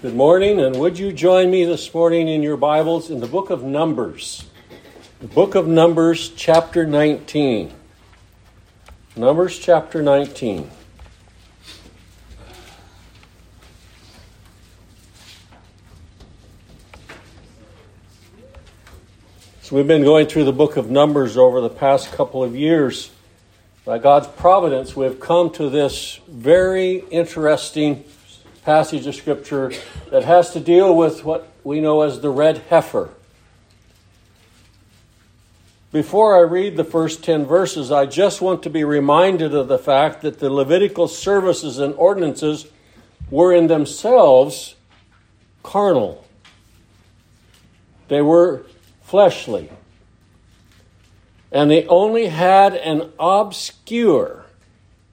Good morning, and would you join me this morning in your Bibles in the book of Numbers? The book of Numbers, chapter 19. Numbers, chapter 19. So, we've been going through the book of Numbers over the past couple of years. By God's providence, we've come to this very interesting passage of Scripture that has to deal with what we know as the red heifer. Before I read the first 10 verses, I just want to be reminded of the fact that the Levitical services and ordinances were in themselves carnal, they were fleshly, and they only had an obscure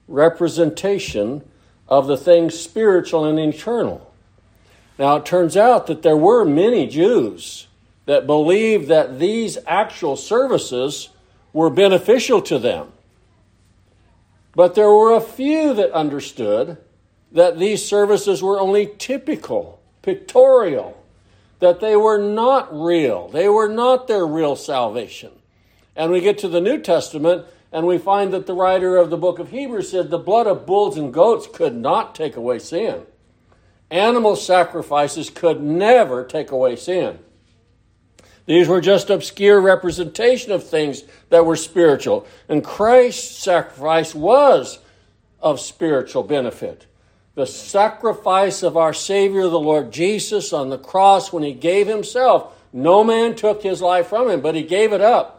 representation of the things spiritual and eternal. Now, it turns out that there were many Jews that believed that these actual services were beneficial to them. But there were a few that understood that these services were only typical, pictorial, that they were not real. They were not their real salvation. And we get to the New Testament, and we find that the writer of the book of Hebrews said the blood of bulls and goats could not take away sin. Animal sacrifices could never take away sin. These were just obscure representation of things that were spiritual. And Christ's sacrifice was of spiritual benefit. The sacrifice of our Savior, the Lord Jesus, on the cross when he gave himself, no man took his life from him, but he gave it up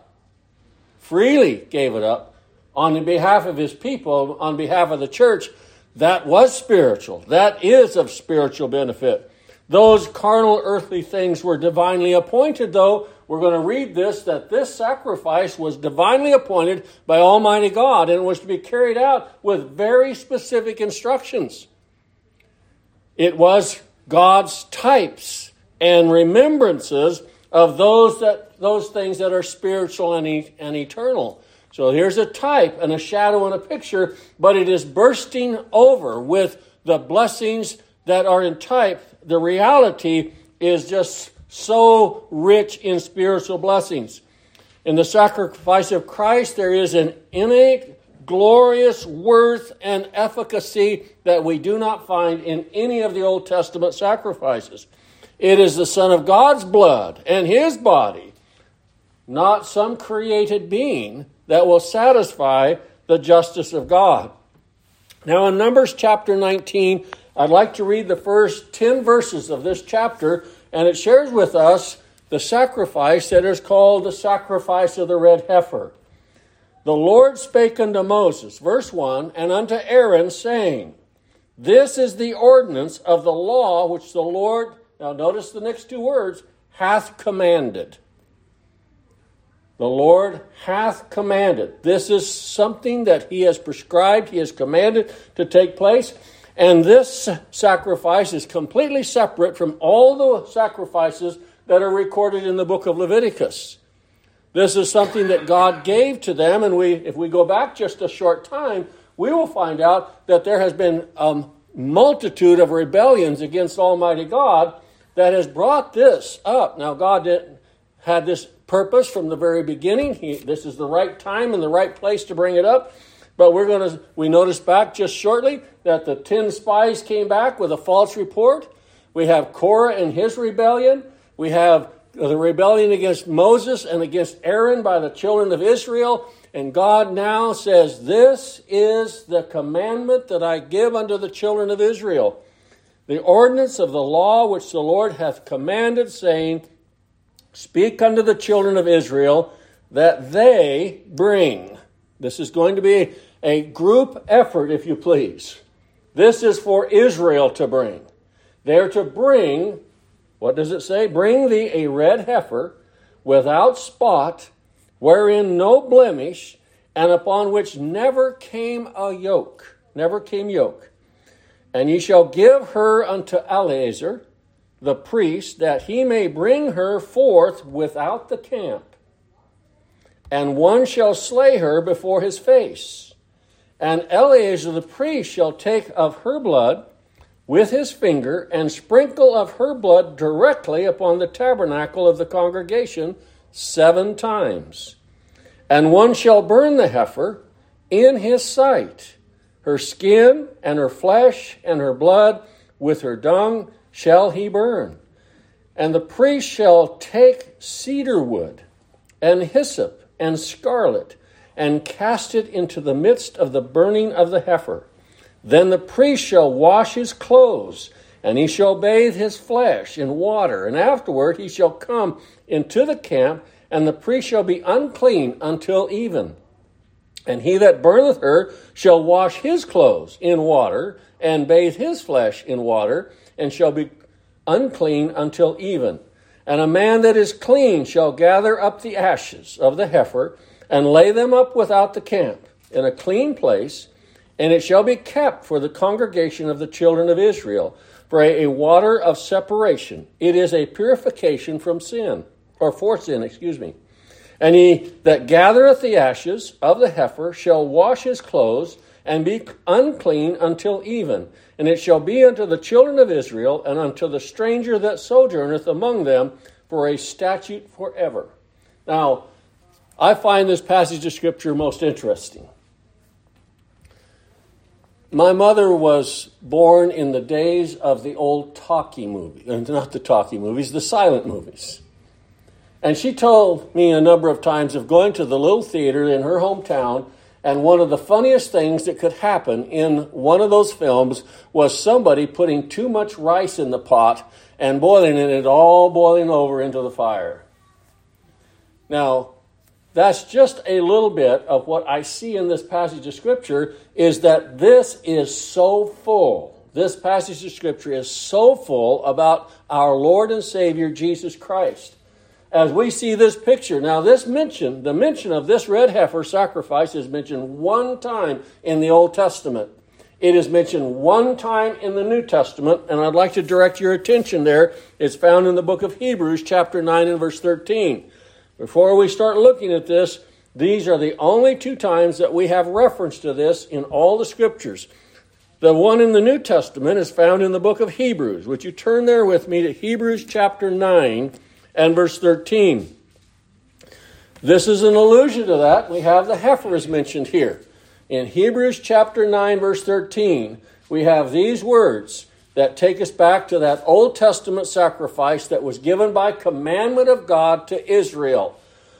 freely gave it up on behalf of his people, on behalf of the church, that was spiritual. That is of spiritual benefit. Those carnal earthly things were divinely appointed, though. We're going to read this that this sacrifice was divinely appointed by Almighty God and was to be carried out with very specific instructions. It was God's types and remembrances of those that those things that are spiritual and, e- and eternal. So here's a type and a shadow and a picture, but it is bursting over with the blessings that are in type. The reality is just so rich in spiritual blessings. In the sacrifice of Christ, there is an innate, glorious worth and efficacy that we do not find in any of the Old Testament sacrifices. It is the Son of God's blood and His body not some created being that will satisfy the justice of God. Now, in Numbers chapter 19, I'd like to read the first 10 verses of this chapter, and it shares with us the sacrifice that is called the sacrifice of the red heifer. The Lord spake unto Moses, verse 1, and unto Aaron, saying, This is the ordinance of the law which the Lord, now notice the next two words, hath commanded. The Lord hath commanded. This is something that He has prescribed, He has commanded to take place. And this sacrifice is completely separate from all the sacrifices that are recorded in the book of Leviticus. This is something that God gave to them, and we, if we go back just a short time, we will find out that there has been a multitude of rebellions against Almighty God that has brought this up. Now, God did, had this purpose from the very beginning. He, this is the right time and the right place to bring it up. But we're going to, we notice back just shortly that the 10 spies came back with a false report. We have Korah and his rebellion. We have the rebellion against Moses and against Aaron by the children of Israel. And God now says, This is the commandment that I give unto the children of Israel. The ordinance of the law which the Lord hath commanded, saying, Speak unto the children of Israel that they bring. This is going to be a group effort, if you please. This is for Israel to bring. They're to bring, what does it say? Bring thee a red heifer without spot, wherein no blemish, and upon which never came a yoke. Never came yoke. And ye shall give her unto Eleazar, the priest that he may bring her forth without the camp. And one shall slay her before his face. And Eleazar the priest shall take of her blood, with his finger and sprinkle of her blood directly upon the tabernacle of the congregation seven times. And one shall burn the heifer in his sight. Her skin and her flesh and her blood with her dung shall he burn. And the priest shall take cedar wood and hyssop and scarlet and cast it into the midst of the burning of the heifer. Then the priest shall wash his clothes, and he shall bathe his flesh in water, and afterward he shall come into the camp, and the priest shall be unclean until even. And he that burneth her shall wash his clothes in water, and bathe his flesh in water, and shall be unclean until even. And a man that is clean shall gather up the ashes of the heifer, and lay them up without the camp, in a clean place, and it shall be kept for the congregation of the children of Israel, for a, water of separation. It is a purification from sin, or for sin, excuse me. And he that gathereth the ashes of the heifer shall wash his clothes and be unclean until even. And it shall be unto the children of Israel and unto the stranger that sojourneth among them for a statute forever. Now, I find this passage of Scripture most interesting. My mother was born in the days of the old talkie movie, uh, not the talkie movies, the silent movies. And she told me a number of times of going to the little theater in her hometown, and one of the funniest things that could happen in one of those films was somebody putting too much rice in the pot and boiling it, and it all boiling over into the fire. Now, that's just a little bit of what I see in this passage of Scripture is that this is so full. This passage of Scripture is so full about our Lord and Savior Jesus Christ. As we see this picture, now this mention, the mention of this red heifer sacrifice is mentioned one time in the Old Testament. It is mentioned one time in the New Testament, and I'd like to direct your attention there. It's found in the book of Hebrews, chapter 9 and verse 13. Before we start looking at this, these are the only two times that we have reference to this in all the scriptures. The one in the New Testament is found in the book of Hebrews. Would you turn there with me to Hebrews chapter 9 and verse 13? This is an allusion to that. We have the heifers mentioned here. In Hebrews chapter 9, verse 13, we have these words that take us back to that Old Testament sacrifice that was given by commandment of God to Israel.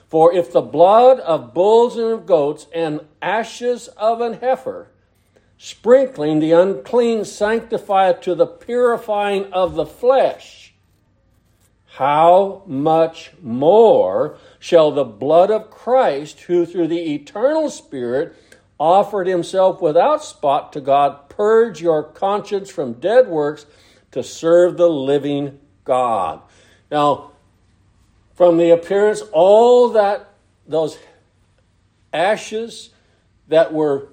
For if the blood of bulls and of goats and ashes of an heifer, sprinkling the unclean, sanctify it to the purifying of the flesh, how much more shall the blood of Christ, who through the eternal Spirit offered himself without spot to God, purge your conscience from dead works to serve the living God. Now, from the appearance, all that, those ashes that were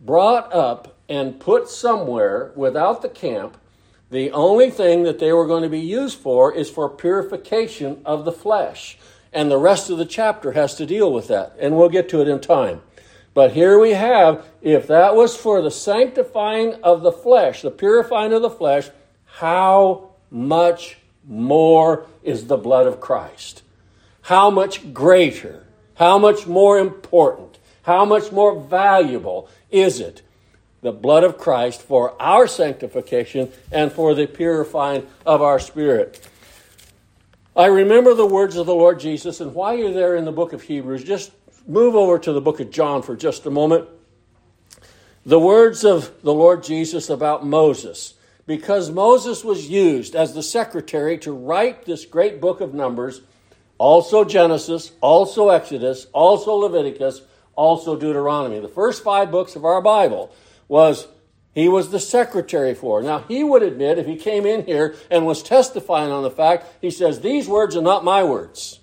brought up and put somewhere without the camp, the only thing that they were going to be used for is for purification of the flesh. And the rest of the chapter has to deal with that. And we'll get to it in time. But here we have, if that was for the sanctifying of the flesh, the purifying of the flesh, how much more is the blood of Christ? How much greater, how much more important, how much more valuable is it? The blood of Christ for our sanctification and for the purifying of our spirit. I remember the words of the Lord Jesus, and while you're there in the book of Hebrews, just move over to the book of John for just a moment. The words of the Lord Jesus about Moses. Because Moses was used as the secretary to write this great book of Numbers, also Genesis, also Exodus, also Leviticus, also Deuteronomy. The first five books of our Bible was he was the secretary for. Now, he would admit, if he came in here and was testifying on the fact, he says, These words are not my words.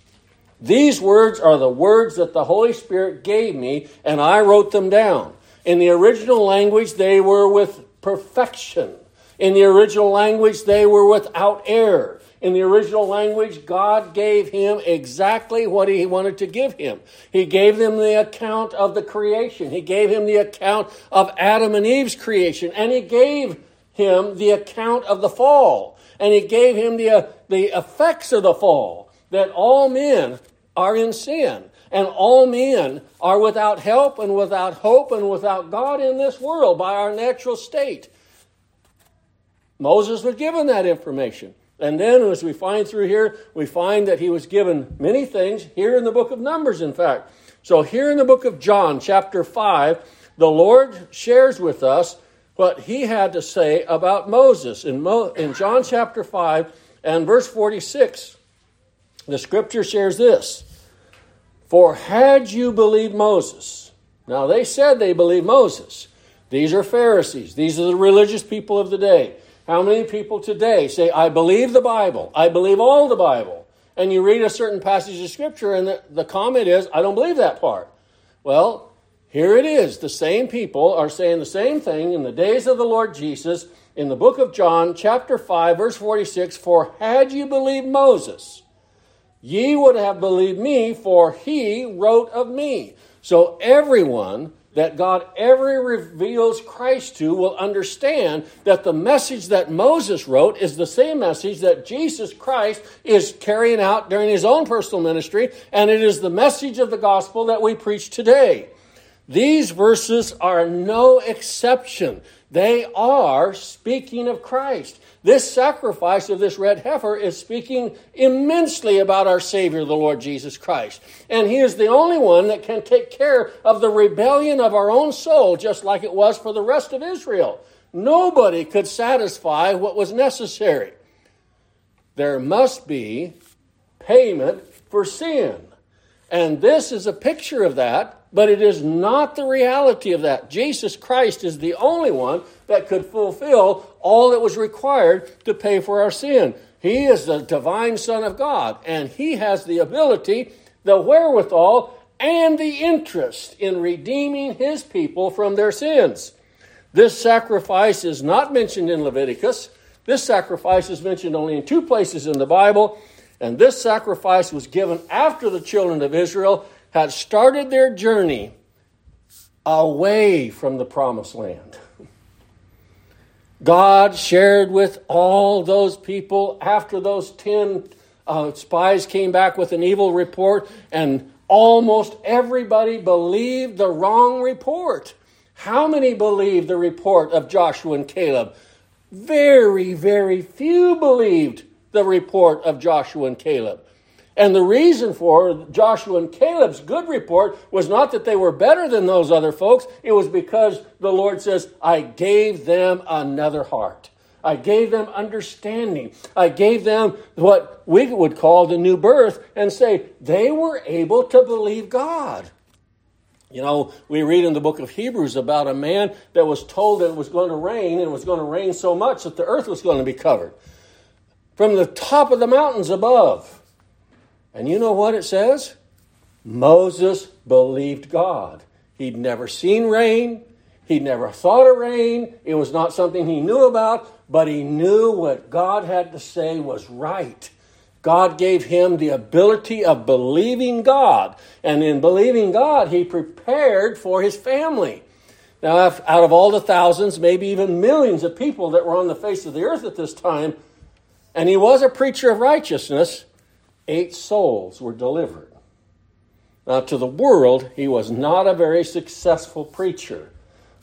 These words are the words that the Holy Spirit gave me, and I wrote them down. In the original language, they were with perfection. In the original language, they were without error. In the original language, God gave him exactly what he wanted to give him. He gave them the account of the creation. He gave him the account of Adam and Eve's creation. And he gave him the account of the fall, and he gave him the, uh, the effects of the fall, that all men are in sin, and all men are without help and without hope and without God in this world by our natural state. Moses was given that information. And then, as we find through here, we find that he was given many things here in the book of Numbers, in fact. So, here in the book of John, chapter 5, the Lord shares with us what he had to say about Moses. In, Mo- in John chapter 5 and verse 46, the scripture shares this For had you believed Moses, now they said they believed Moses. These are Pharisees, these are the religious people of the day. How many people today say, I believe the Bible, I believe all the Bible? And you read a certain passage of Scripture, and the, the comment is, I don't believe that part. Well, here it is. The same people are saying the same thing in the days of the Lord Jesus in the book of John, chapter 5, verse 46 For had you believed Moses, ye would have believed me, for he wrote of me. So everyone that God ever reveals Christ to will understand that the message that Moses wrote is the same message that Jesus Christ is carrying out during his own personal ministry, and it is the message of the gospel that we preach today. These verses are no exception. They are speaking of Christ. This sacrifice of this red heifer is speaking immensely about our Savior, the Lord Jesus Christ. And He is the only one that can take care of the rebellion of our own soul, just like it was for the rest of Israel. Nobody could satisfy what was necessary. There must be payment for sin. And this is a picture of that but it is not the reality of that. Jesus Christ is the only one that could fulfill all that was required to pay for our sin. He is the divine Son of God, and He has the ability, the wherewithal, and the interest in redeeming His people from their sins. This sacrifice is not mentioned in Leviticus. This sacrifice is mentioned only in two places in the Bible, and this sacrifice was given after the children of Israel had started their journey away from the promised land. God shared with all those people after those 10 uh, spies came back with an evil report, and almost everybody believed the wrong report. How many believed the report of Joshua and Caleb? Very, very few believed the report of Joshua and Caleb. And the reason for Joshua and Caleb's good report was not that they were better than those other folks, it was because the Lord says, I gave them another heart. I gave them understanding. I gave them what we would call the new birth and say they were able to believe God. You know, we read in the book of Hebrews about a man that was told that it was going to rain and it was going to rain so much that the earth was going to be covered. From the top of the mountains above, and you know what it says? Moses believed God. He'd never seen rain. He'd never thought of rain. It was not something he knew about, but he knew what God had to say was right. God gave him the ability of believing God. And in believing God, he prepared for his family. Now, out of all the thousands, maybe even millions of people that were on the face of the earth at this time, and he was a preacher of righteousness, eight souls were delivered. Now, to the world, he was not a very successful preacher,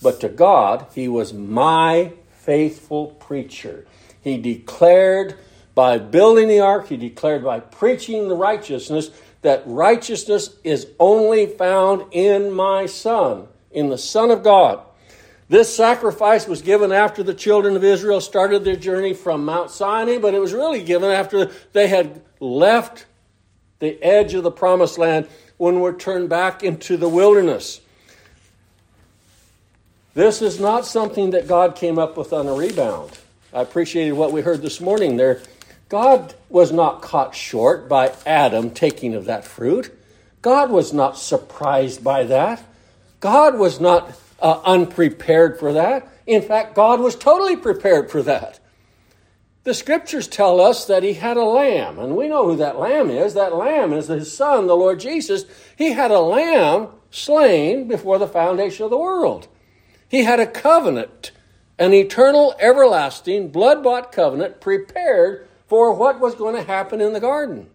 but to God, he was my faithful preacher. He declared by building the ark, he declared by preaching the righteousness that righteousness is only found in my Son, in the Son of God. This sacrifice was given after the children of Israel started their journey from Mount Sinai, but it was really given after they had left the edge of the promised land when we're turned back into the wilderness. This is not something that God came up with on a rebound. I appreciated what we heard this morning there. God was not caught short by Adam taking of that fruit. God was not surprised by that. God was not uh, unprepared for that. In fact, God was totally prepared for that. The scriptures tell us that he had a lamb, and we know who that lamb is. That lamb is his son, the Lord Jesus. He had a lamb slain before the foundation of the world. He had a covenant an eternal, everlasting, blood bought covenant prepared for what was going to happen in the garden.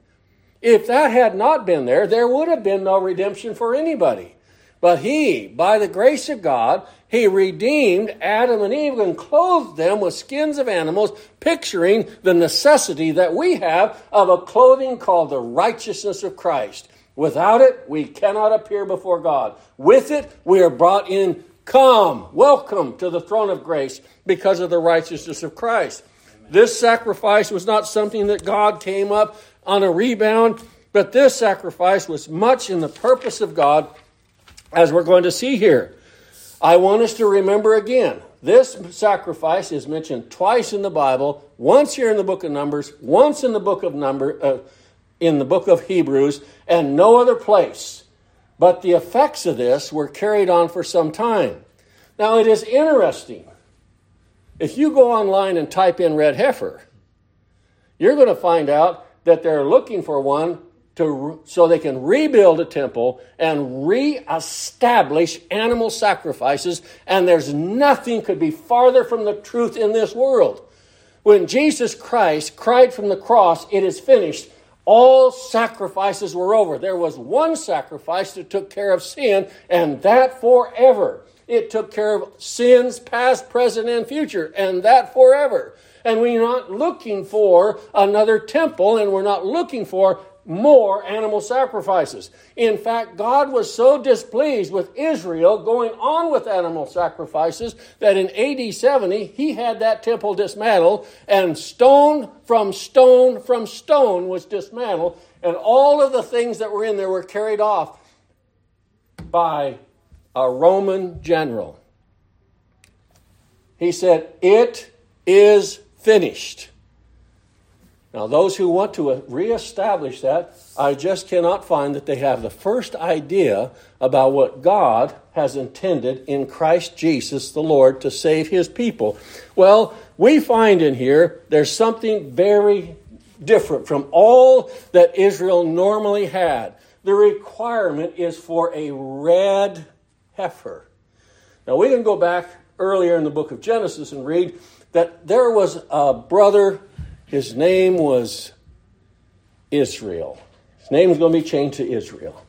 If that had not been there, there would have been no redemption for anybody. But he, by the grace of God, he redeemed Adam and Eve and clothed them with skins of animals, picturing the necessity that we have of a clothing called the righteousness of Christ. Without it, we cannot appear before God. With it, we are brought in. Come, welcome to the throne of grace because of the righteousness of Christ. This sacrifice was not something that God came up on a rebound, but this sacrifice was much in the purpose of God as we're going to see here. I want us to remember again this sacrifice is mentioned twice in the Bible, once here in the book of Numbers, once in the book of Number, uh, in the book of Hebrews, and no other place. But the effects of this were carried on for some time. Now it is interesting. If you go online and type in red heifer, you're going to find out that they're looking for one to, so they can rebuild a temple and reestablish animal sacrifices, and there's nothing could be farther from the truth in this world. When Jesus Christ cried from the cross, It is finished, all sacrifices were over. There was one sacrifice that took care of sin, and that forever. It took care of sins past, present, and future, and that forever. And we're not looking for another temple, and we're not looking for more animal sacrifices. In fact, God was so displeased with Israel going on with animal sacrifices that in AD 70 he had that temple dismantled, and stone from stone from stone was dismantled, and all of the things that were in there were carried off by a Roman general. He said, It is finished. Now, those who want to reestablish that, I just cannot find that they have the first idea about what God has intended in Christ Jesus the Lord to save his people. Well, we find in here there's something very different from all that Israel normally had. The requirement is for a red heifer. Now, we can go back earlier in the book of Genesis and read that there was a brother his name was Israel. His name was going to be changed to Israel.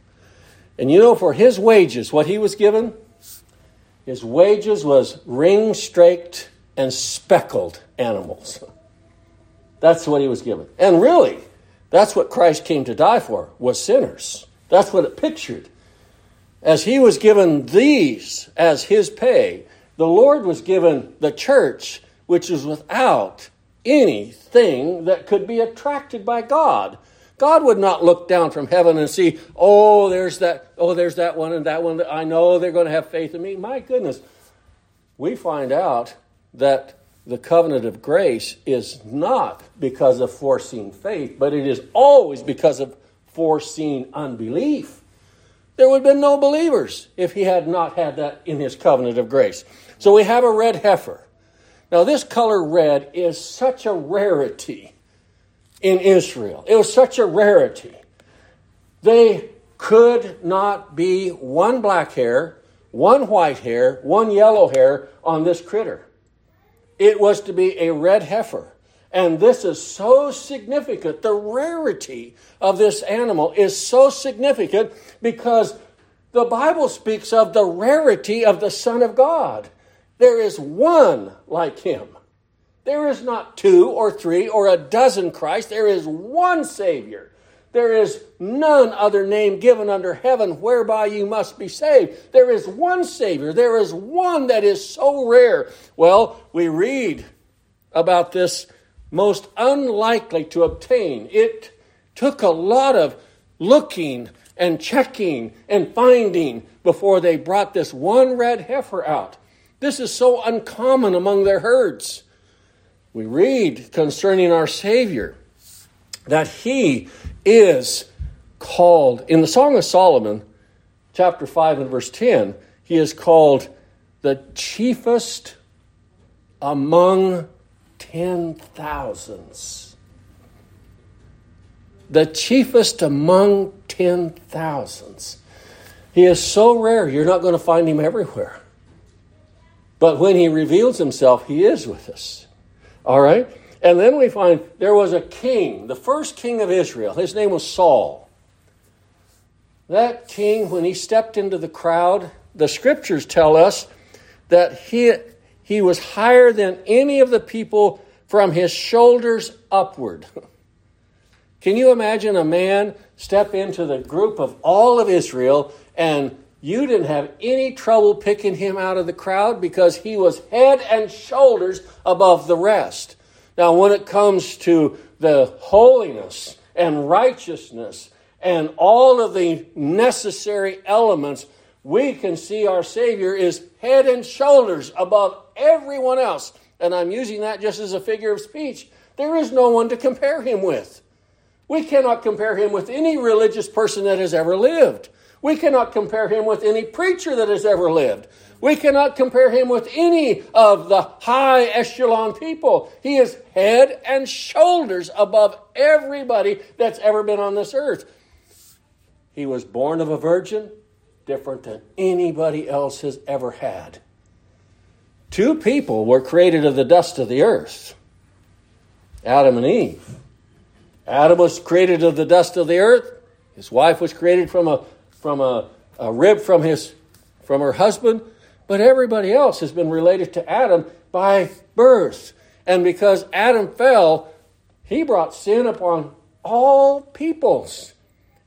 And you know, for his wages, what he was given? His wages was ring straked and speckled animals. That's what he was given. And really, that's what Christ came to die for, was sinners. That's what it pictured. As he was given these as his pay, the Lord was given the church, which is without anything that could be attracted by God. God would not look down from heaven and see, oh, there's that, oh, there's that one and that one. I know they're going to have faith in me. My goodness. We find out that the covenant of grace is not because of foreseen faith, but it is always because of foreseen unbelief. There would have been no believers if he had not had that in his covenant of grace. So we have a red heifer. Now, this color red is such a rarity in Israel. It was such a rarity. They could not be one black hair, one white hair, one yellow hair on this critter. It was to be a red heifer. And this is so significant. The rarity of this animal is so significant because the Bible speaks of the rarity of the Son of God. There is one like him. There is not two or three or a dozen Christ. There is one Savior. There is none other name given under heaven whereby you must be saved. There is one Savior. There is one that is so rare. Well, we read about this most unlikely to obtain. It took a lot of looking and checking and finding before they brought this one red heifer out. This is so uncommon among their herds. We read concerning our Savior that he is called, in the Song of Solomon, chapter 5 and verse 10, he is called the chiefest among ten thousands. The chiefest among ten thousands. He is so rare, you're not going to find him everywhere. But when he reveals himself, he is with us. All right? And then we find there was a king, the first king of Israel. His name was Saul. That king, when he stepped into the crowd, the scriptures tell us that he, he was higher than any of the people from his shoulders upward. Can you imagine a man step into the group of all of Israel and you didn't have any trouble picking him out of the crowd because he was head and shoulders above the rest. Now, when it comes to the holiness and righteousness and all of the necessary elements, we can see our Savior is head and shoulders above everyone else. And I'm using that just as a figure of speech. There is no one to compare him with. We cannot compare him with any religious person that has ever lived. We cannot compare him with any preacher that has ever lived. We cannot compare him with any of the high echelon people. He is head and shoulders above everybody that's ever been on this earth. He was born of a virgin, different than anybody else has ever had. Two people were created of the dust of the earth Adam and Eve. Adam was created of the dust of the earth. His wife was created from a from a, a rib from his from her husband, but everybody else has been related to Adam by birth. And because Adam fell, he brought sin upon all peoples.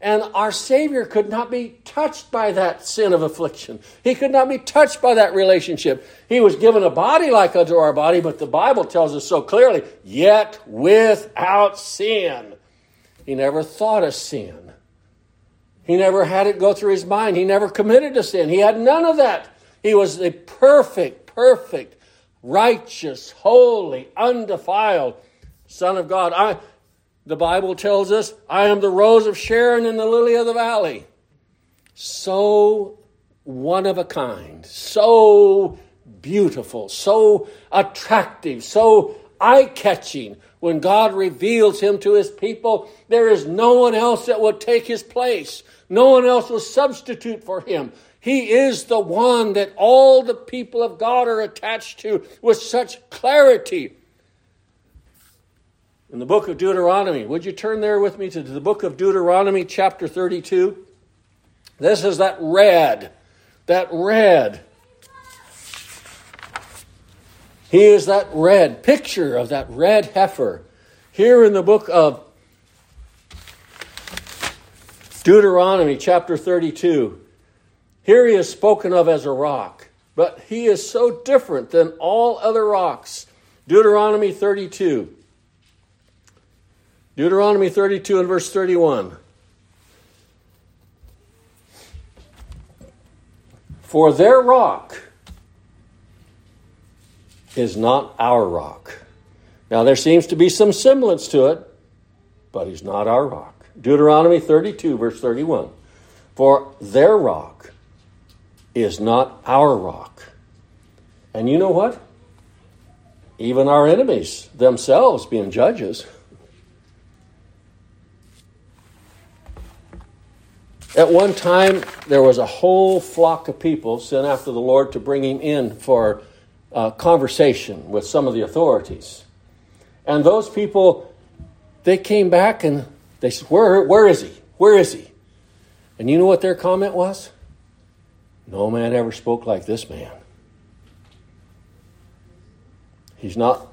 And our Savior could not be touched by that sin of affliction. He could not be touched by that relationship. He was given a body like unto our body, but the Bible tells us so clearly, yet without sin. He never thought of sin. He never had it go through his mind. He never committed a sin. He had none of that. He was the perfect, perfect, righteous, holy, undefiled Son of God. I, the Bible tells us, I am the rose of Sharon and the lily of the valley. So one of a kind, so beautiful, so attractive, so eye catching. When God reveals him to his people, there is no one else that will take his place. No one else will substitute for him. He is the one that all the people of God are attached to with such clarity. In the book of Deuteronomy, would you turn there with me to the book of Deuteronomy, chapter 32? This is that red, that red. He is that red picture of that red heifer. Here in the book of Deuteronomy chapter 32. Here he is spoken of as a rock, but he is so different than all other rocks. Deuteronomy 32. Deuteronomy 32 and verse 31. For their rock is not our rock. Now, there seems to be some semblance to it, but he's not our rock. Deuteronomy 32, verse 31. For their rock is not our rock. And you know what? Even our enemies themselves, being judges, At one time, there was a whole flock of people sent after the Lord to bring him in for a conversation with some of the authorities. And those people, they came back and they said, where, where is he? Where is he? And you know what their comment was? No man ever spoke like this man. He's not,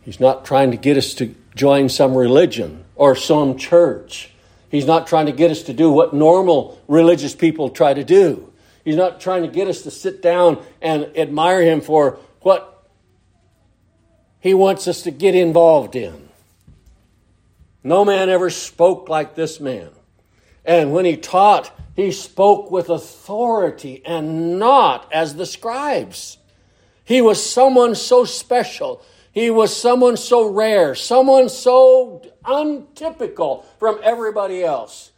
he's not trying to get us to join some religion or some church. He's not trying to get us to do what normal religious people try to do. He's not trying to get us to sit down and admire him for what he wants us to get involved in. No man ever spoke like this man. And when he taught, he spoke with authority and not as the scribes. He was someone so special. He was someone so rare, someone so untypical from everybody else.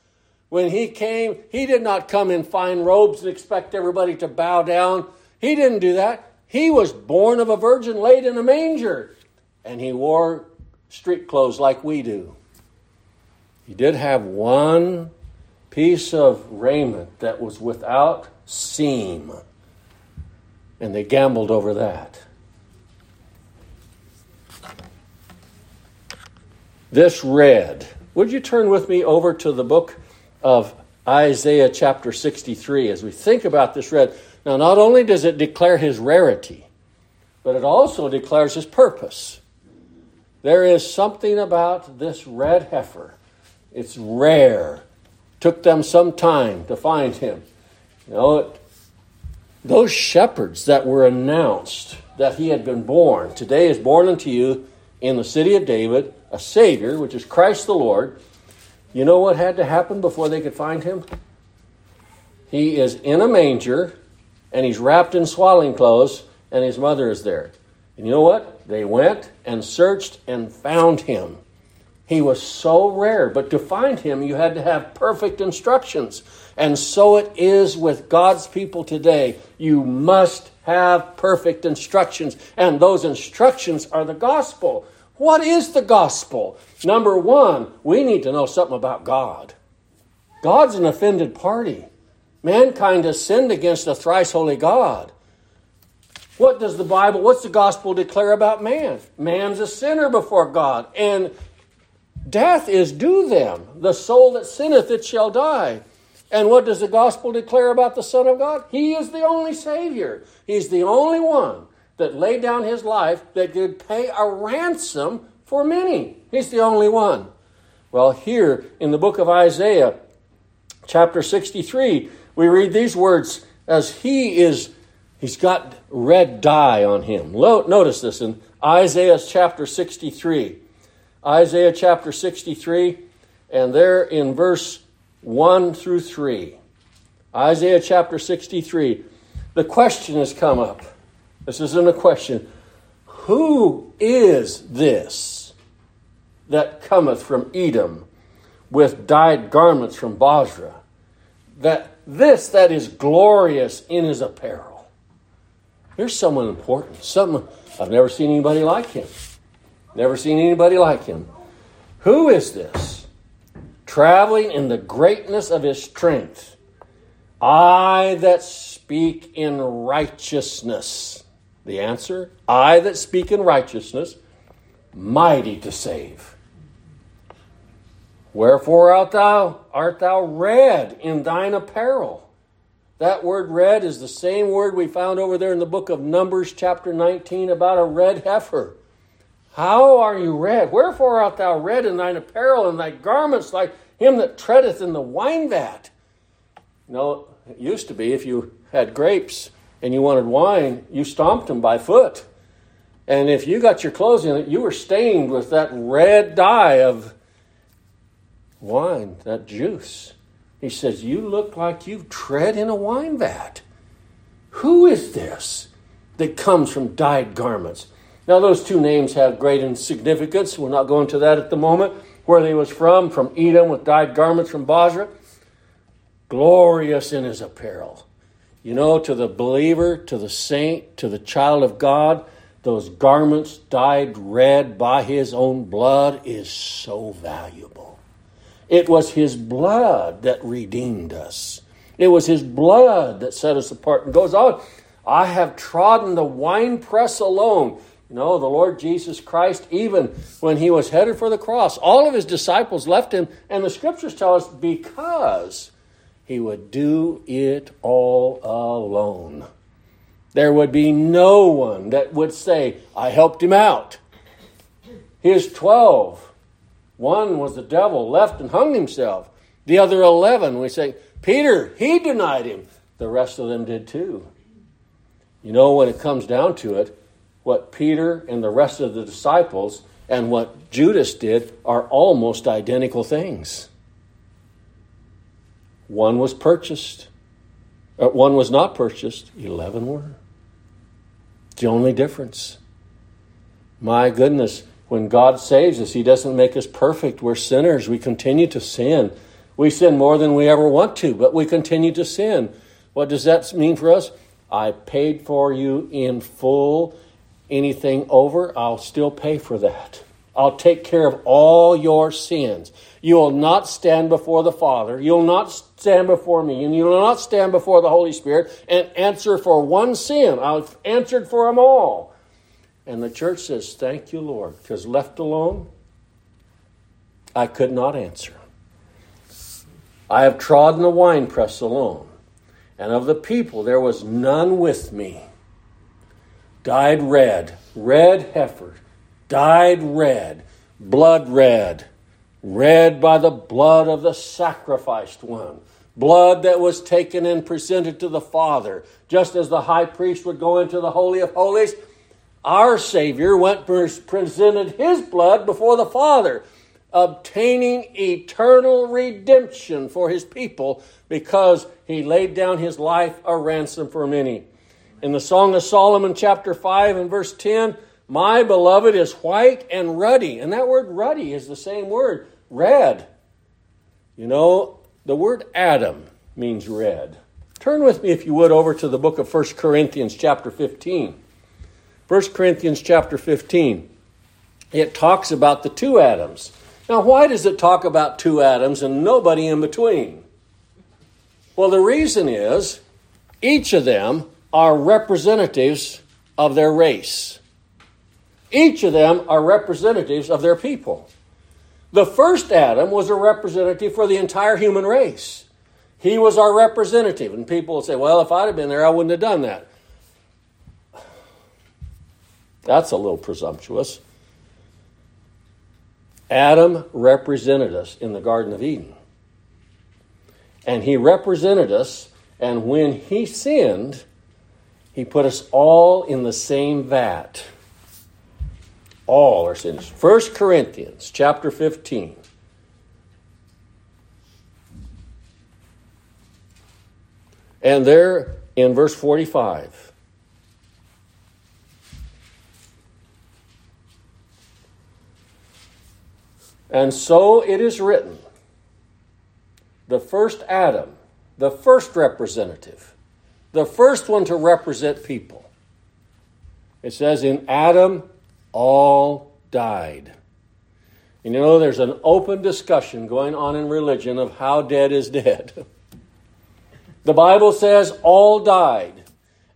When he came, he did not come in fine robes and expect everybody to bow down. He didn't do that. He was born of a virgin laid in a manger, and he wore street clothes like we do. He did have one piece of raiment that was without seam. And they gambled over that. This red. Would you turn with me over to the book of Isaiah chapter 63 as we think about this red? Now, not only does it declare his rarity, but it also declares his purpose. There is something about this red heifer. It's rare. Took them some time to find him. You know, it, those shepherds that were announced that he had been born, today is born unto you in the city of David a Savior, which is Christ the Lord. You know what had to happen before they could find him? He is in a manger and he's wrapped in swaddling clothes and his mother is there. And you know what? They went and searched and found him. He was so rare, but to find him, you had to have perfect instructions. And so it is with God's people today. You must have perfect instructions, and those instructions are the gospel. What is the gospel? Number one, we need to know something about God. God's an offended party. Mankind has sinned against a thrice holy God. What does the Bible, what's the gospel declare about man? Man's a sinner before God, and death is due them. The soul that sinneth, it shall die. And what does the gospel declare about the Son of God? He is the only Savior. He's the only one that laid down his life that could pay a ransom for many. He's the only one. Well, here in the book of Isaiah, chapter 63, we read these words as he is, he's got red dye on him. Notice this in Isaiah chapter 63. Isaiah chapter 63, and there in verse 1 through 3. Isaiah chapter 63. The question has come up. This isn't a question. Who is this that cometh from Edom with dyed garments from Bozrah? That this that is glorious in his apparel. Here's someone important. Someone I've never seen anybody like him. Never seen anybody like him. Who is this? traveling in the greatness of his strength. I that speak in righteousness. The answer I that speak in righteousness, mighty to save. Wherefore art thou, art thou red in thine apparel? That word red is the same word we found over there in the book of Numbers, chapter 19, about a red heifer. How are you red? Wherefore art thou red in thine apparel, and thy garments like him that treadeth in the wine vat? Know, it used to be if you had grapes and you wanted wine, you stomped them by foot. And if you got your clothes in it, you were stained with that red dye of wine, that juice. He says, You look like you've tread in a wine vat. Who is this that comes from dyed garments? Now, those two names have great significance. We're not going to that at the moment. Where he was from, from Edom, with dyed garments from Bozrah, Glorious in his apparel. You know, to the believer, to the saint, to the child of God, those garments dyed red by his own blood is so valuable. It was his blood that redeemed us. It was his blood that set us apart. And goes on, I have trodden the winepress alone. You know, the Lord Jesus Christ, even when he was headed for the cross, all of his disciples left him, and the scriptures tell us because he would do it all alone. There would be no one that would say, I helped him out. His 12, one was the devil, left and hung himself. The other 11, we say, Peter, he denied him. The rest of them did too. You know, when it comes down to it, what Peter and the rest of the disciples and what Judas did are almost identical things. One was purchased, uh, one was not purchased, 11 were. The only difference. My goodness, when God saves us, He doesn't make us perfect. We're sinners. We continue to sin. We sin more than we ever want to, but we continue to sin. What does that mean for us? I paid for you in full anything over, I'll still pay for that. I'll take care of all your sins. You will not stand before the Father. You'll not stand before me. And you will not stand before the Holy Spirit and answer for one sin. I've answered for them all. And the church says, Thank you, Lord, because left alone, I could not answer. I have trodden the winepress alone, and of the people there was none with me. Dyed red, red heifer, dyed red, blood red, red by the blood of the sacrificed one, blood that was taken and presented to the Father, just as the high priest would go into the Holy of Holies. Our Savior went presented his blood before the Father obtaining eternal redemption for his people because he laid down his life a ransom for many. In the Song of Solomon, chapter 5 and verse 10, my beloved is white and ruddy. And that word ruddy is the same word, red. You know, the word Adam means red. Turn with me, if you would, over to the book of 1 Corinthians, chapter 15. 1 Corinthians, chapter 15. It talks about the two Adams. Now, why does it talk about two Adams and nobody in between? Well, the reason is each of them are representatives of their race. Each of them are representatives of their people. The first Adam was a representative for the entire human race. He was our representative. And people will say, well, if I'd have been there, I wouldn't have done that. That's a little presumptuous. Adam represented us in the Garden of Eden. And he represented us, and when he sinned, he put us all in the same vat. All our sins. 1 Corinthians chapter 15. And there in verse 45. And so it is written the first Adam, the first representative, the first one to represent people. It says, In Adam, all died. And you know, there's an open discussion going on in religion of how dead is dead. the Bible says all died,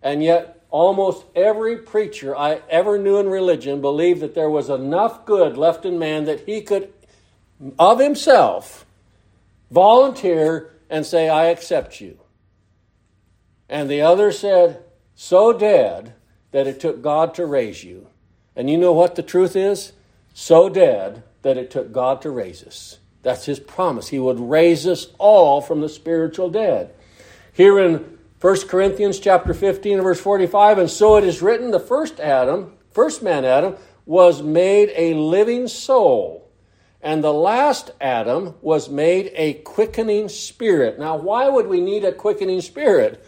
and yet almost every preacher I ever knew in religion believed that there was enough good left in man that he could of himself volunteer and say, I accept you. And the other said, so dead that it took God to raise you. And you know what the truth is? So dead that it took God to raise us. That's his promise. He would raise us all from the spiritual dead. Here in 1 Corinthians chapter 15 verse 45, and so it is written, the first Adam, first man Adam, was made a living soul and the last Adam was made a quickening spirit. Now, why would we need a quickening spirit?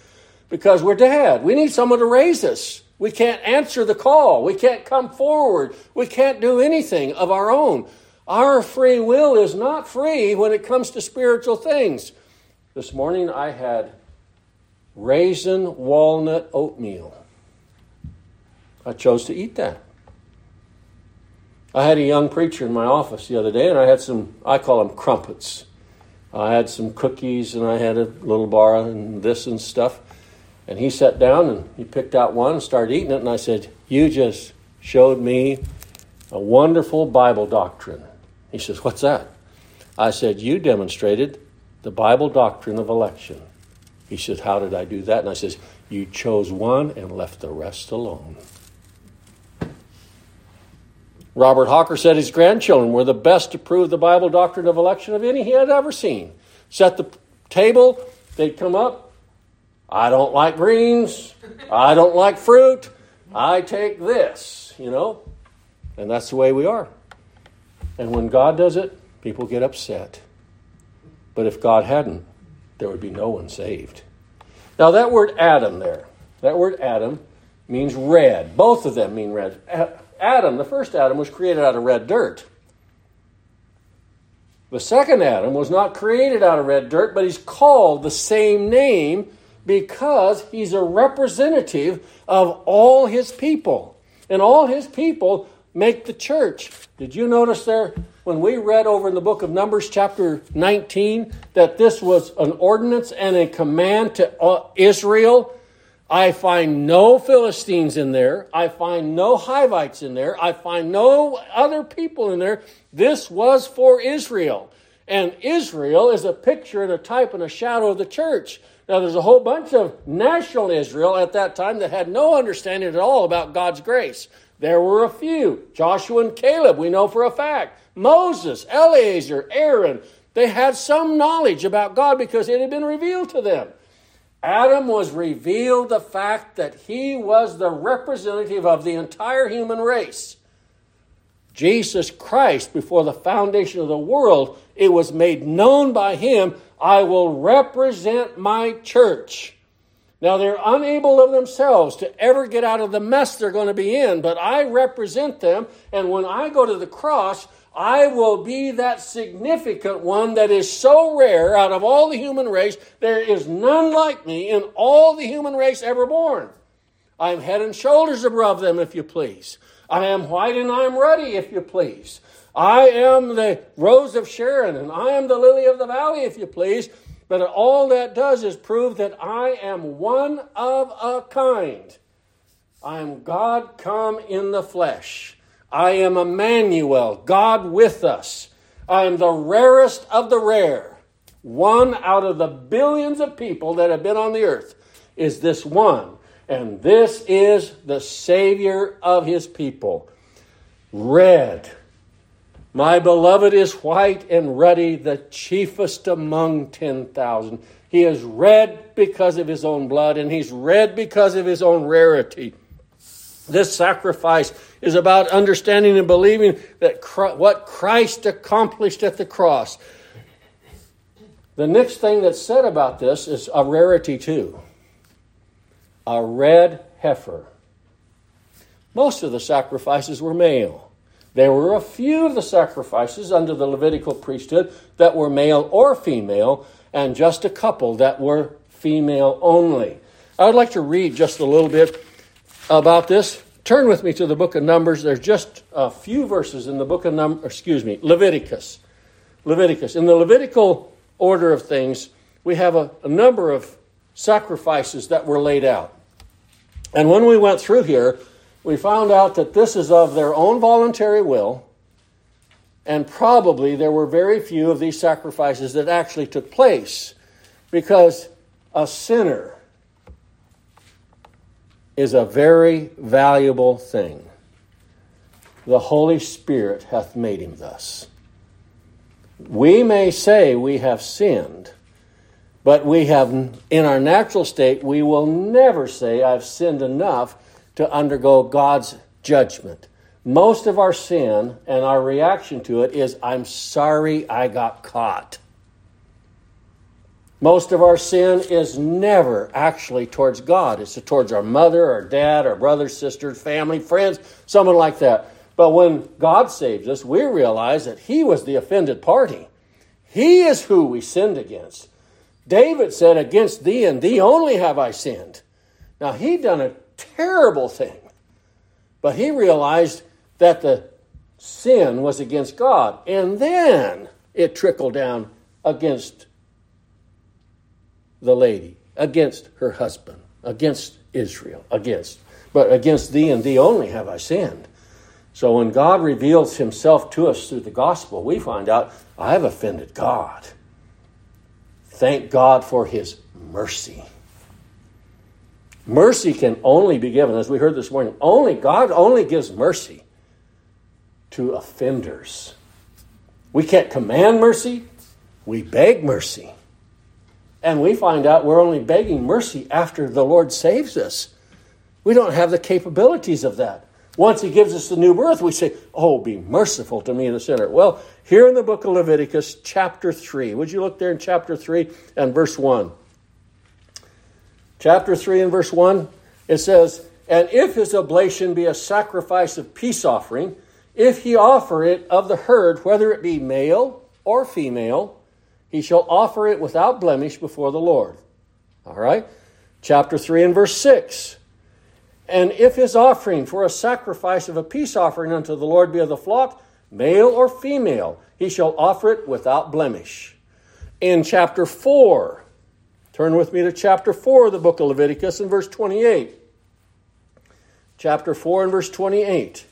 Because we're dead. We need someone to raise us. We can't answer the call. We can't come forward. We can't do anything of our own. Our free will is not free when it comes to spiritual things. This morning I had raisin walnut oatmeal. I chose to eat that. I had a young preacher in my office the other day, and I had some, I call them crumpets. I had some cookies, and I had a little bar and this and stuff. And he sat down and he picked out one and started eating it. And I said, You just showed me a wonderful Bible doctrine. He says, What's that? I said, You demonstrated the Bible doctrine of election. He says, How did I do that? And I says, You chose one and left the rest alone. Robert Hawker said his grandchildren were the best to prove the Bible doctrine of election of any he had ever seen. Set the table, they'd come up. I don't like greens. I don't like fruit. I take this, you know? And that's the way we are. And when God does it, people get upset. But if God hadn't, there would be no one saved. Now, that word Adam there, that word Adam means red. Both of them mean red. Adam, the first Adam, was created out of red dirt. The second Adam was not created out of red dirt, but he's called the same name because he's a representative of all his people. And all his people make the church. Did you notice there when we read over in the book of Numbers, chapter 19, that this was an ordinance and a command to uh, Israel? I find no Philistines in there. I find no Hivites in there. I find no other people in there. This was for Israel. And Israel is a picture and a type and a shadow of the church. Now, there's a whole bunch of national Israel at that time that had no understanding at all about God's grace. There were a few. Joshua and Caleb, we know for a fact. Moses, Eleazar, Aaron, they had some knowledge about God because it had been revealed to them. Adam was revealed the fact that he was the representative of the entire human race. Jesus Christ, before the foundation of the world, it was made known by him, I will represent my church. Now, they're unable of themselves to ever get out of the mess they're going to be in, but I represent them, and when I go to the cross, I will be that significant one that is so rare out of all the human race, there is none like me in all the human race ever born. I am head and shoulders above them, if you please. I am white and I am ruddy, if you please. I am the rose of Sharon and I am the lily of the valley, if you please. But all that does is prove that I am one of a kind. I am God come in the flesh. I am Emmanuel, God with us. I am the rarest of the rare. One out of the billions of people that have been on the earth is this one. And this is the Savior of his people. Red my beloved is white and ruddy, the chiefest among 10,000. He is red because of his own blood, and he's red because of his own rarity. This sacrifice is about understanding and believing that what Christ accomplished at the cross. The next thing that's said about this is a rarity, too a red heifer. Most of the sacrifices were male. There were a few of the sacrifices under the Levitical priesthood that were male or female, and just a couple that were female only. I would like to read just a little bit about this. Turn with me to the book of Numbers. There's just a few verses in the book of Numbers, excuse me, Leviticus. Leviticus. In the Levitical order of things, we have a, a number of sacrifices that were laid out. And when we went through here, we found out that this is of their own voluntary will, and probably there were very few of these sacrifices that actually took place because a sinner is a very valuable thing. The Holy Spirit hath made him thus. We may say we have sinned, but we have, in our natural state, we will never say, I've sinned enough to undergo God's judgment. Most of our sin and our reaction to it is, I'm sorry I got caught. Most of our sin is never actually towards God. It's towards our mother, our dad, our brothers, sisters, family, friends, someone like that. But when God saves us, we realize that He was the offended party. He is who we sinned against. David said, Against thee and thee only have I sinned. Now, he done a terrible thing. But he realized that the sin was against God. And then it trickled down against the lady, against her husband, against Israel, against. But against thee and thee only have I sinned. So when God reveals himself to us through the gospel, we find out I have offended God. Thank God for his mercy. Mercy can only be given, as we heard this morning, only God only gives mercy to offenders. We can't command mercy, we beg mercy. And we find out we're only begging mercy after the Lord saves us. We don't have the capabilities of that. Once He gives us the new birth, we say, Oh, be merciful to me, the sinner. Well, here in the book of Leviticus, chapter 3, would you look there in chapter 3 and verse 1? Chapter 3 and verse 1, it says, And if his oblation be a sacrifice of peace offering, if he offer it of the herd, whether it be male or female, he shall offer it without blemish before the Lord. All right? Chapter 3 and verse 6. And if his offering for a sacrifice of a peace offering unto the Lord be of the flock, male or female, he shall offer it without blemish. In chapter 4, turn with me to chapter 4 of the book of Leviticus in verse 28. Chapter 4 and verse 28.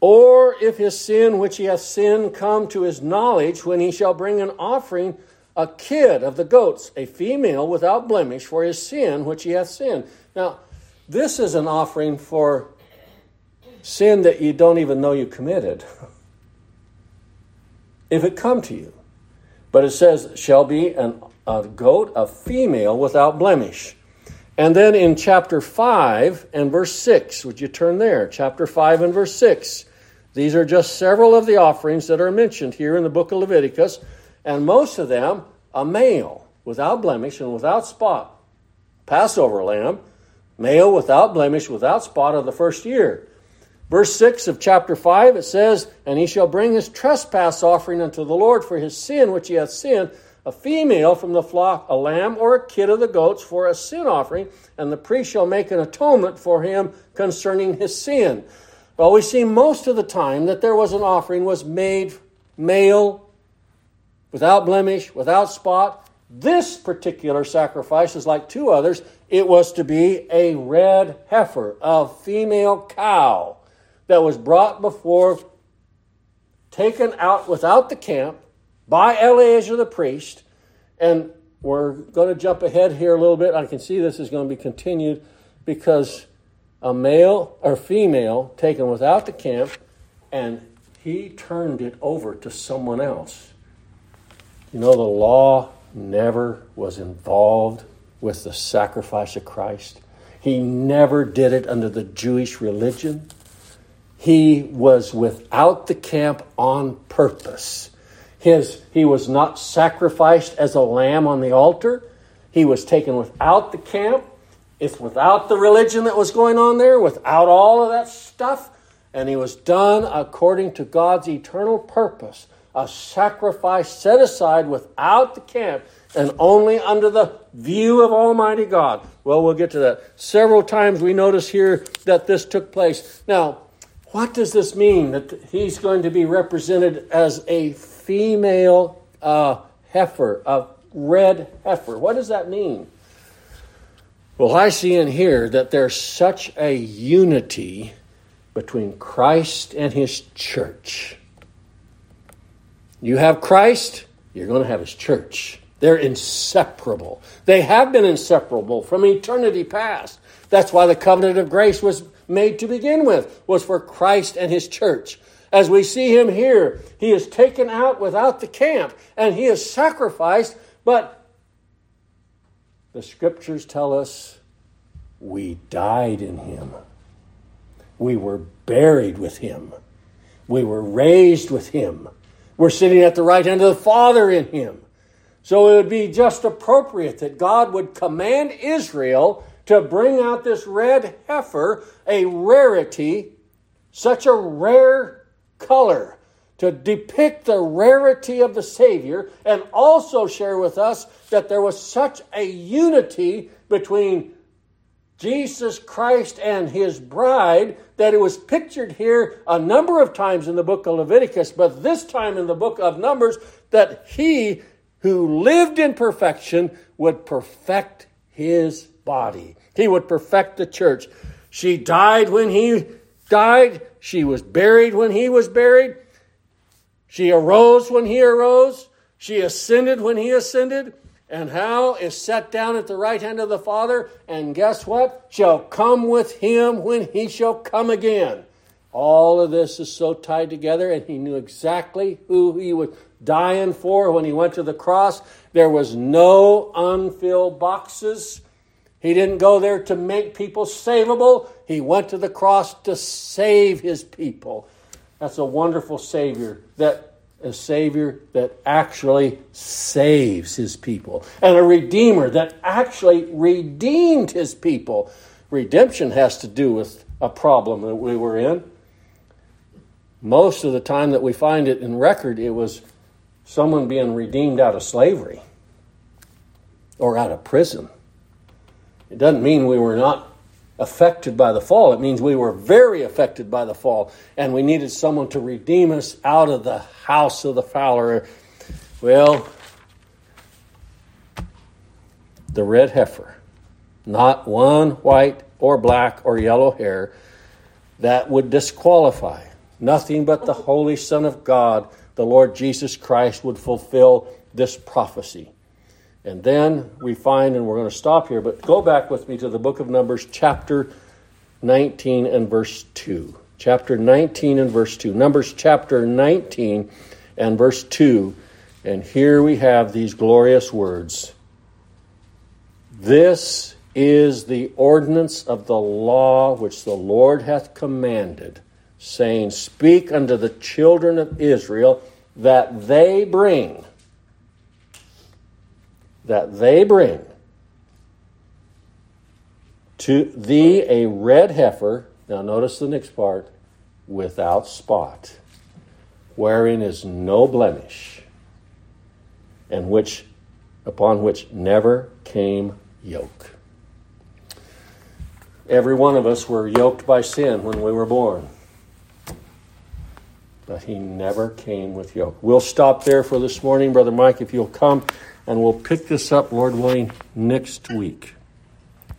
Or if his sin which he hath sinned come to his knowledge, when he shall bring an offering, a kid of the goats, a female without blemish, for his sin which he hath sinned. Now, this is an offering for sin that you don't even know you committed. if it come to you. But it says, shall be an, a goat, a female without blemish. And then in chapter 5 and verse 6, would you turn there? Chapter 5 and verse 6. These are just several of the offerings that are mentioned here in the book of Leviticus, and most of them a male without blemish and without spot. Passover lamb, male without blemish, without spot of the first year. Verse 6 of chapter 5, it says, And he shall bring his trespass offering unto the Lord for his sin which he hath sinned, a female from the flock, a lamb or a kid of the goats for a sin offering, and the priest shall make an atonement for him concerning his sin. Well, we see most of the time that there was an offering was made male, without blemish, without spot. This particular sacrifice is like two others. It was to be a red heifer, a female cow that was brought before, taken out without the camp by Eleazar the priest. And we're going to jump ahead here a little bit. I can see this is going to be continued because a male or female taken without the camp, and he turned it over to someone else. You know, the law never was involved with the sacrifice of Christ. He never did it under the Jewish religion. He was without the camp on purpose. His, he was not sacrificed as a lamb on the altar. He was taken without the camp it's without the religion that was going on there, without all of that stuff. And he was done according to God's eternal purpose, a sacrifice set aside without the camp and only under the view of Almighty God. Well, we'll get to that. Several times we notice here that this took place. Now, what does this mean that he's going to be represented as a female uh, heifer, a red heifer? What does that mean? Well, I see in here that there's such a unity between Christ and his church. You have Christ, you're going to have his church. They're inseparable. They have been inseparable from eternity past. That's why the covenant of grace was made to begin with, was for Christ and his church. As we see him here, he is taken out without the camp and he is sacrificed, but the scriptures tell us we died in him. We were buried with him. We were raised with him. We're sitting at the right hand of the Father in him. So it would be just appropriate that God would command Israel to bring out this red heifer, a rarity, such a rare color, to depict the rarity of the Savior and also share with us that there was such a unity between Jesus Christ and his bride that it was pictured here a number of times in the book of Leviticus, but this time in the book of Numbers, that he who lived in perfection would perfect his body. He would perfect the church. She died when he died. She was buried when he was buried. She arose when he arose. She ascended when he ascended. And how is set down at the right hand of the Father, and guess what? Shall come with him when he shall come again. All of this is so tied together, and he knew exactly who he was dying for when he went to the cross. There was no unfilled boxes. He didn't go there to make people savable. He went to the cross to save his people. That's a wonderful Savior that a Savior that actually saves his people and a Redeemer that actually redeemed his people. Redemption has to do with a problem that we were in. Most of the time that we find it in record, it was someone being redeemed out of slavery or out of prison. It doesn't mean we were not affected by the fall. It means we were very affected by the fall, and we needed someone to redeem us out of the house of the fowler. Well, the red heifer, not one white or black or yellow hair, that would disqualify. Nothing but the Holy Son of God, the Lord Jesus Christ, would fulfill this prophecy. And then we find, and we're going to stop here, but go back with me to the book of Numbers, chapter 19 and verse 2. Chapter 19 and verse 2. Numbers chapter 19 and verse 2. And here we have these glorious words This is the ordinance of the law which the Lord hath commanded, saying, Speak unto the children of Israel that they bring that they bring to thee a red heifer. Now, notice the next part without spot, wherein is no blemish, and which upon which never came yoke. Every one of us were yoked by sin when we were born. But he never came with yoke. We'll stop there for this morning. Brother Mike, if you'll come and we'll pick this up, Lord willing, next week.